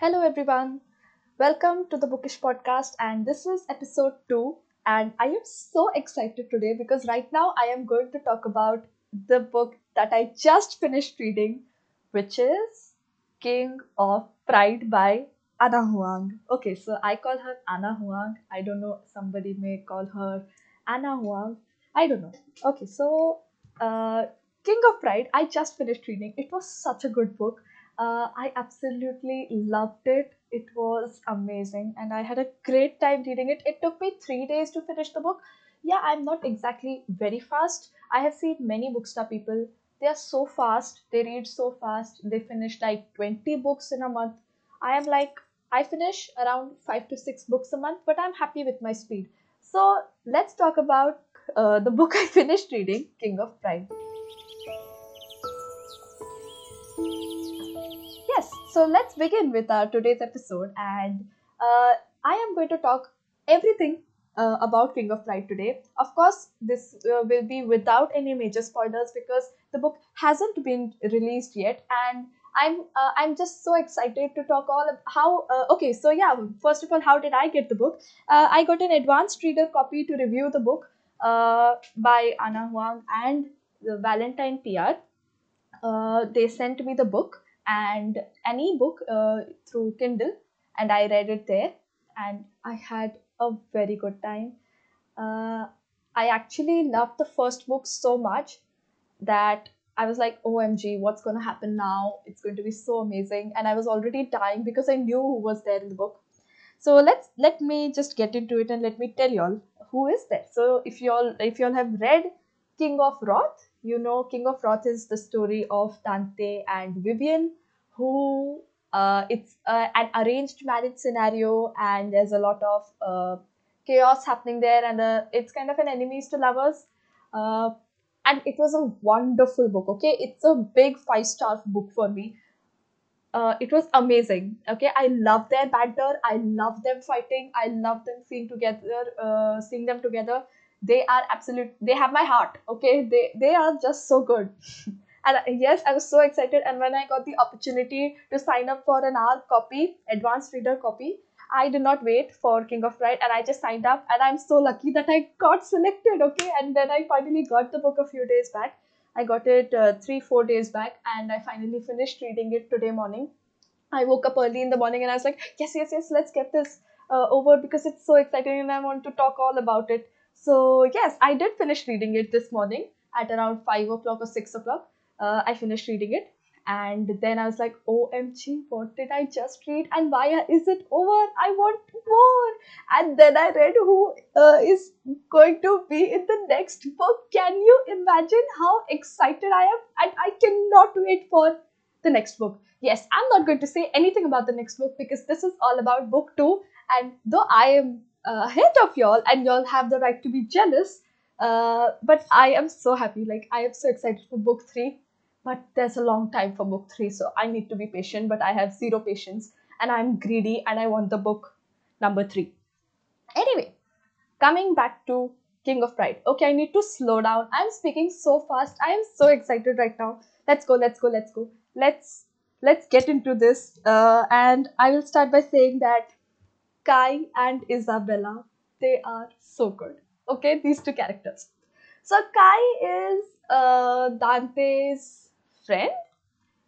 Hello, everyone. Welcome to the Bookish Podcast, and this is episode two. And I am so excited today because right now I am going to talk about the book that I just finished reading, which is King of Pride by Ana Huang. Okay, so I call her Ana Huang. I don't know, somebody may call her Ana Huang. I don't know. Okay, so uh, King of Pride, I just finished reading. It was such a good book. Uh, I absolutely loved it. It was amazing, and I had a great time reading it. It took me three days to finish the book. Yeah, I'm not exactly very fast. I have seen many bookstar people. They are so fast. They read so fast. They finish like 20 books in a month. I am like, I finish around five to six books a month, but I'm happy with my speed. So let's talk about uh, the book I finished reading, King of Pride. Yes, so let's begin with our today's episode, and uh, I am going to talk everything uh, about King of Pride today. Of course, this uh, will be without any major spoilers because the book hasn't been released yet, and I'm uh, I'm just so excited to talk all of how. Uh, okay, so yeah, first of all, how did I get the book? Uh, I got an advanced reader copy to review the book uh, by Ana Huang and the Valentine PR. Uh, they sent me the book and an ebook uh, through Kindle, and I read it there, and I had a very good time. Uh, I actually loved the first book so much that I was like, OMG, what's going to happen now? It's going to be so amazing. And I was already dying because I knew who was there in the book. So let's let me just get into it and let me tell y'all who is there. So if y'all if y'all have read King of Wrath, you know King of Wrath is the story of Dante and Vivian, who uh, it's uh, an arranged marriage scenario and there's a lot of uh, chaos happening there and uh, it's kind of an enemies to lovers. Uh, and it was a wonderful book. Okay, it's a big five star book for me uh, it was amazing. Okay, I love their banter. I love them fighting. I love them seeing together, seeing them together. They are absolute. They have my heart. Okay, they they are just so good. and uh, yes, I was so excited. And when I got the opportunity to sign up for an ARC copy, advanced reader copy, I did not wait for King of Pride, and I just signed up. And I'm so lucky that I got selected. Okay, and then I finally got the book a few days back I got it uh, three, four days back, and I finally finished reading it today morning. I woke up early in the morning and I was like, yes, yes, yes, let's get this uh, over because it's so exciting and I want to talk all about it. So, yes, I did finish reading it this morning at around 5 o'clock or 6 o'clock. Uh, I finished reading it and then I was like, OMG, what did I just read? And why is it over? I want more. And then I read who uh, is going to be in the next book. Can you imagine how excited I am? And I cannot wait for the next book. Yes, I'm not going to say anything about the next book because this is all about book two. And though I am uh, ahead of y'all and y'all have the right to be jealous, uh, but I am so happy. Like, I am so excited for book three but there's a long time for book three, so I need to be patient, but I have zero patience and I'm greedy and I want the book number three. Anyway, coming back to King of Pride. Okay, I need to slow down. I'm speaking so fast. I am so excited right now. Let's go, let's go, let's go. Let's let's get into this. Uh, and I will start by saying that Kai and Isabella, they are so good. Okay, these two characters. So Kai is uh, Dante's friend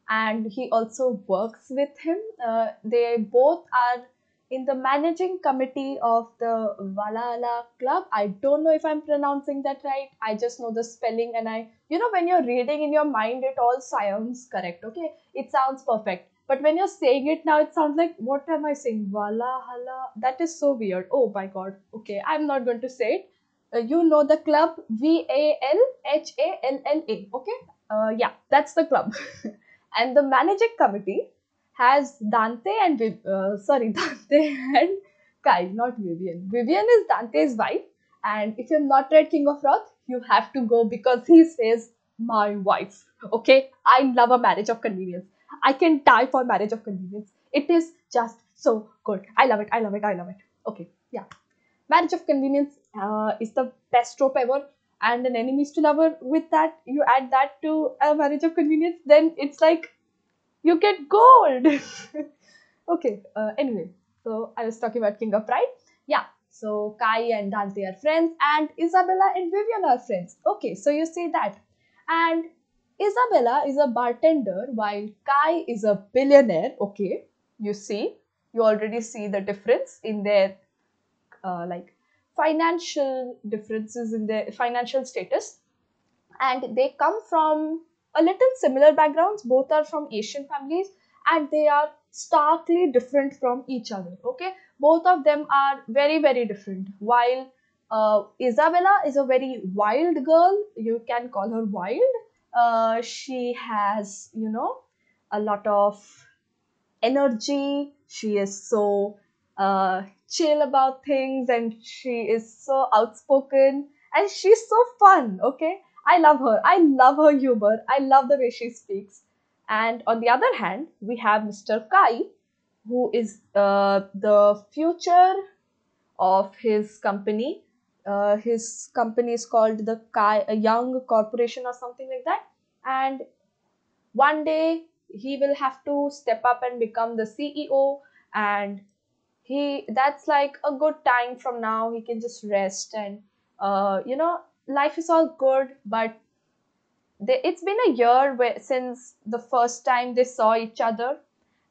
and he also works with him. Uh, they both are in the managing committee of the Valhalla Club. I don't know if I'm pronouncing that right. I just know the spelling, and I, you know, when you're reading in your mind, it all sounds correct. Okay, it sounds perfect. But when you're saying it now, it sounds like what am I saying? Valhalla. That is so weird. Oh my god. Okay, I'm not going to say it. Uh, you know the club V A L H A L L A. Okay, uh, yeah, that's the club. and the managing committee has Dante and uh, sorry Dante and Kai, not Vivian. Vivian is Dante's wife, and if you've not read King of Wrath, you have to go because he says my wife. Okay, I love a marriage of convenience. I can die for marriage of convenience. It is just so good. I love it. I love it. I love it. Okay, yeah. Marriage of convenience uh, is the best trope ever and an enemies to lover with that you add that to a marriage of convenience then it's like you get gold Okay, uh, anyway, so I was talking about King of Pride. Yeah, so Kai and Dante are friends, and Isabella and Vivian are friends. Okay, so you see that. And Isabella is a bartender while Kai is a billionaire. Okay, you see, you already see the difference in their uh, like financial differences in their financial status. And they come from a little similar backgrounds. Both are from Asian families and they are starkly different from each other. Okay, both of them are very, very different. While uh, Isabella is a very wild girl, you can call her wild uh, she has you know a lot of energy she is so uh, chill about things and she is so outspoken and she's so fun okay i love her i love her humor i love the way she speaks and on the other hand we have mr kai who is uh, the future of his company uh, his company is called the Kai, a Young Corporation or something like that. And one day he will have to step up and become the CEO. And he that's like a good time from now. He can just rest and uh, you know life is all good. But they, it's been a year where, since the first time they saw each other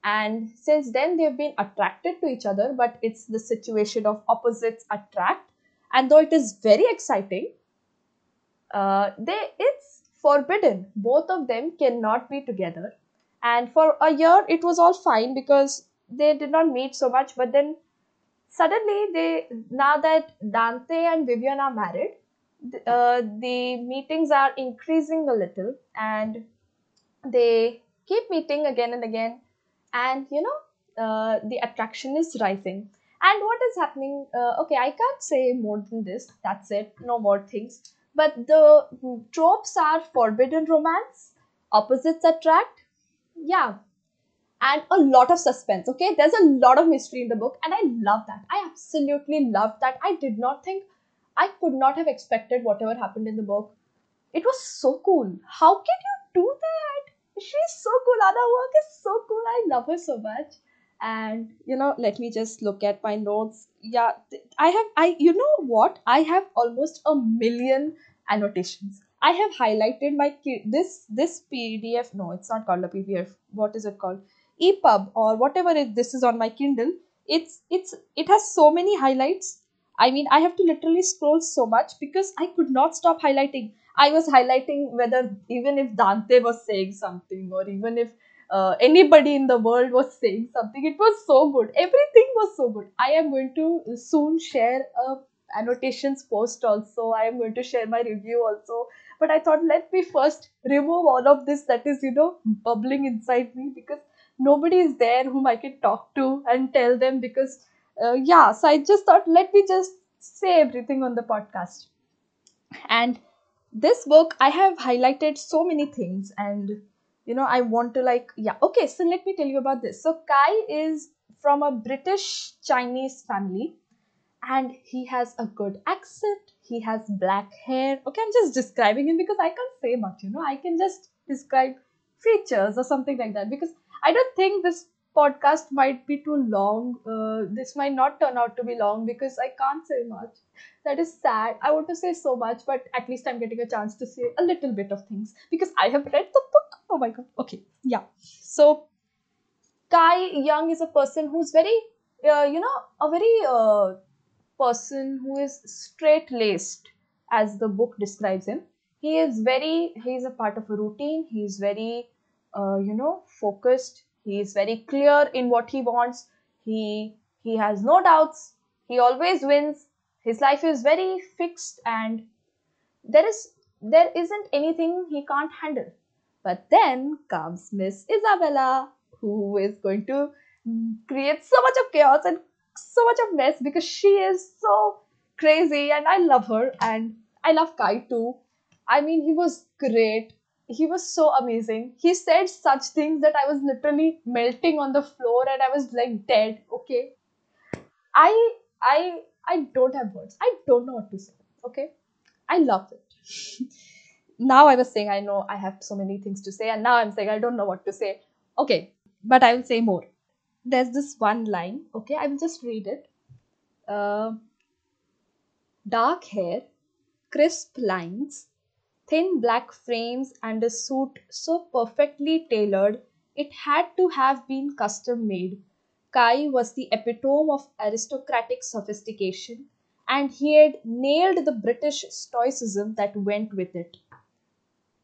and since then they've been attracted to each other but it's the situation of opposites attract and though it is very exciting uh, they it's forbidden both of them cannot be together and for a year it was all fine because they did not meet so much but then suddenly they now that dante and vivian are married uh, the meetings are increasing a little and they keep meeting again and again. And you know uh, the attraction is rising. And what is happening uh, okay i can't say more than this that's it no more things. But the tropes are forbidden romance opposites attract yeah and a lot of suspense okay? There's a lot of mystery in the book and i love that. I absolutely love that. I did not think i could not have expected whatever happened in the book. It was so cool. How can you do that? She's so cool. Ada work is so cool. I love her so much. And you know let me just look at my notes. Yeah i have i you know what? I have almost a million annotations. I have highlighted my this this pdf no it's not called a pdf what is it called epub or whatever it, this is on my kindle it's it's it has so many highlights i mean i have to literally scroll so much because i could not stop highlighting i was highlighting whether even if dante was saying something or even if uh, anybody in the world was saying something. It was so good. Everything was so good. I am going to soon share a annotations post also. I am going to share my review also. But I thought let me first remove all of this that is you know bubbling inside me because nobody is there whom I can talk to and tell them because uh, yeah. So I just thought let me just say everything on the podcast. And this book I have highlighted so many things and you know i want to like yeah okay so let me tell you about this so kai is from a british chinese family and he has a good accent he has black hair okay i'm just describing him because i can't say much you know i can just describe features or something like that because i don't think this podcast might be too long. Uh, this might not turn out to be long because i can't say much. That is sad. I want to say so much but at least i'm getting a chance to say a little bit of things because i have read the book. Oh my god. Okay. Yeah. So kai young is a person who's very uh, you know a very uh, person who is straight laced as the book describes him. He is very he is a part of a routine. He is very uh, you know focused. He is very clear in what he wants. He he has no doubts. He always wins. His life is very fixed and there is there isn't anything he can't handle. But then comes Miss Isabella, who is going to create so much of chaos and so much of mess because she is so crazy and I love her and I love Kai too. I mean, he was great. He was so amazing. He said such things that I was literally melting on the floor and I was like dead. Okay. I I I don't have words. I don't know what to say. Okay. I loved it. now I was saying I know I have so many things to say, and now I'm saying I don't know what to say. Okay, but I will say more. there's this one line. Okay, I will just read it. Uh, dark hair, crisp lines, thin black frames, and a suit so perfectly tailored it had to have been custom made. Kai was the epitome of aristocratic sophistication, and he had nailed the British stoicism that went with it.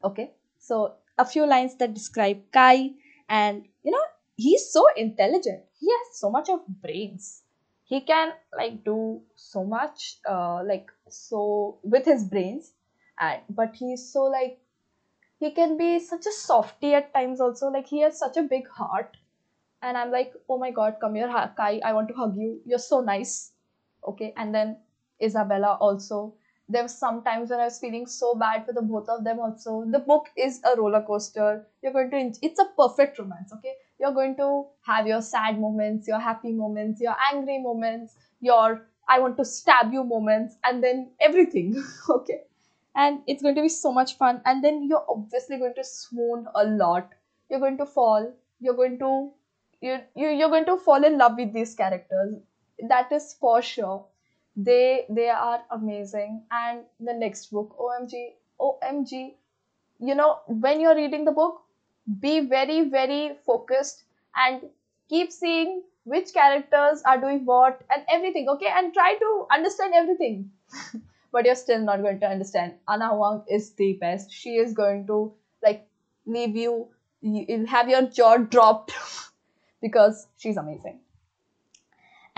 Okay, so a few lines that describe Kai, and you know, he's so intelligent. He has so much of brains. He can like do so much, uh, like so with his brains, and but he's so like he can be such a softy at times also. Like he has such a big heart, and I'm like, oh my god, come here, Kai. I want to hug you. You're so nice. Okay, and then Isabella also. There was some times when I was feeling so bad for the both of them also. The book is a roller coaster. You're going to, it's a perfect romance, okay? You're going to have your sad moments, your happy moments, your angry moments, your I want to stab you moments, and then everything, okay? And it's going to be so much fun. And then you're obviously going to swoon a lot. You're going to fall. You're going to, you, you, you're going to fall in love with these characters. That is for sure they they are amazing and the next book omg omg you know when you're reading the book be very very focused and keep seeing which characters are doing what and everything okay and try to understand everything but you're still not going to understand anna wang is the best she is going to like leave you you have your jaw dropped because she's amazing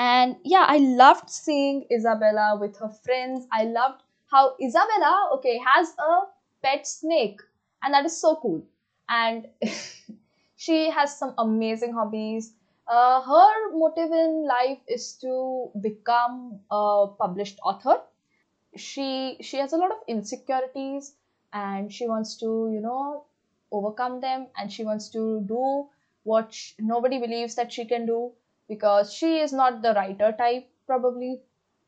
and yeah, I loved seeing Isabella with her friends. I loved how Isabella, okay, has a pet snake, and that is so cool. And she has some amazing hobbies. Uh, her motive in life is to become a published author. She she has a lot of insecurities, and she wants to you know overcome them, and she wants to do what sh- nobody believes that she can do because she is not the writer type probably.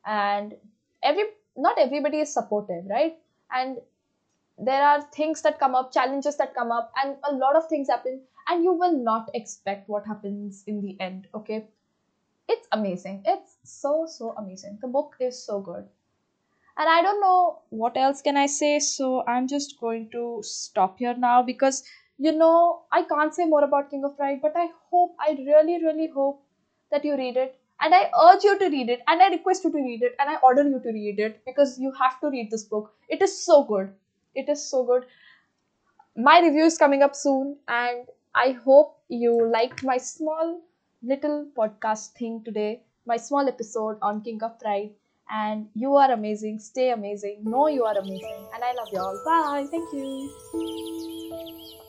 And every not everybody is supportive right? And there are things that come up challenges that come up and a lot of things happen and you will not expect what happens in the end okay? It's amazing. It's so so amazing. The book is so good and i don't know what else can i say so i'm just going to stop here now because you know i can't say more about king of pride but i hope i really really hope that you read it. And i urge you to read it and i request you to read it and i order you to read it because you have to read this book. It is so good. It is so good. My review is coming up soon and i hope you liked my small little podcast thing today my small episode on king of pride and you are amazing. Stay amazing. Know you are amazing. And i love you all. Bye. Thank you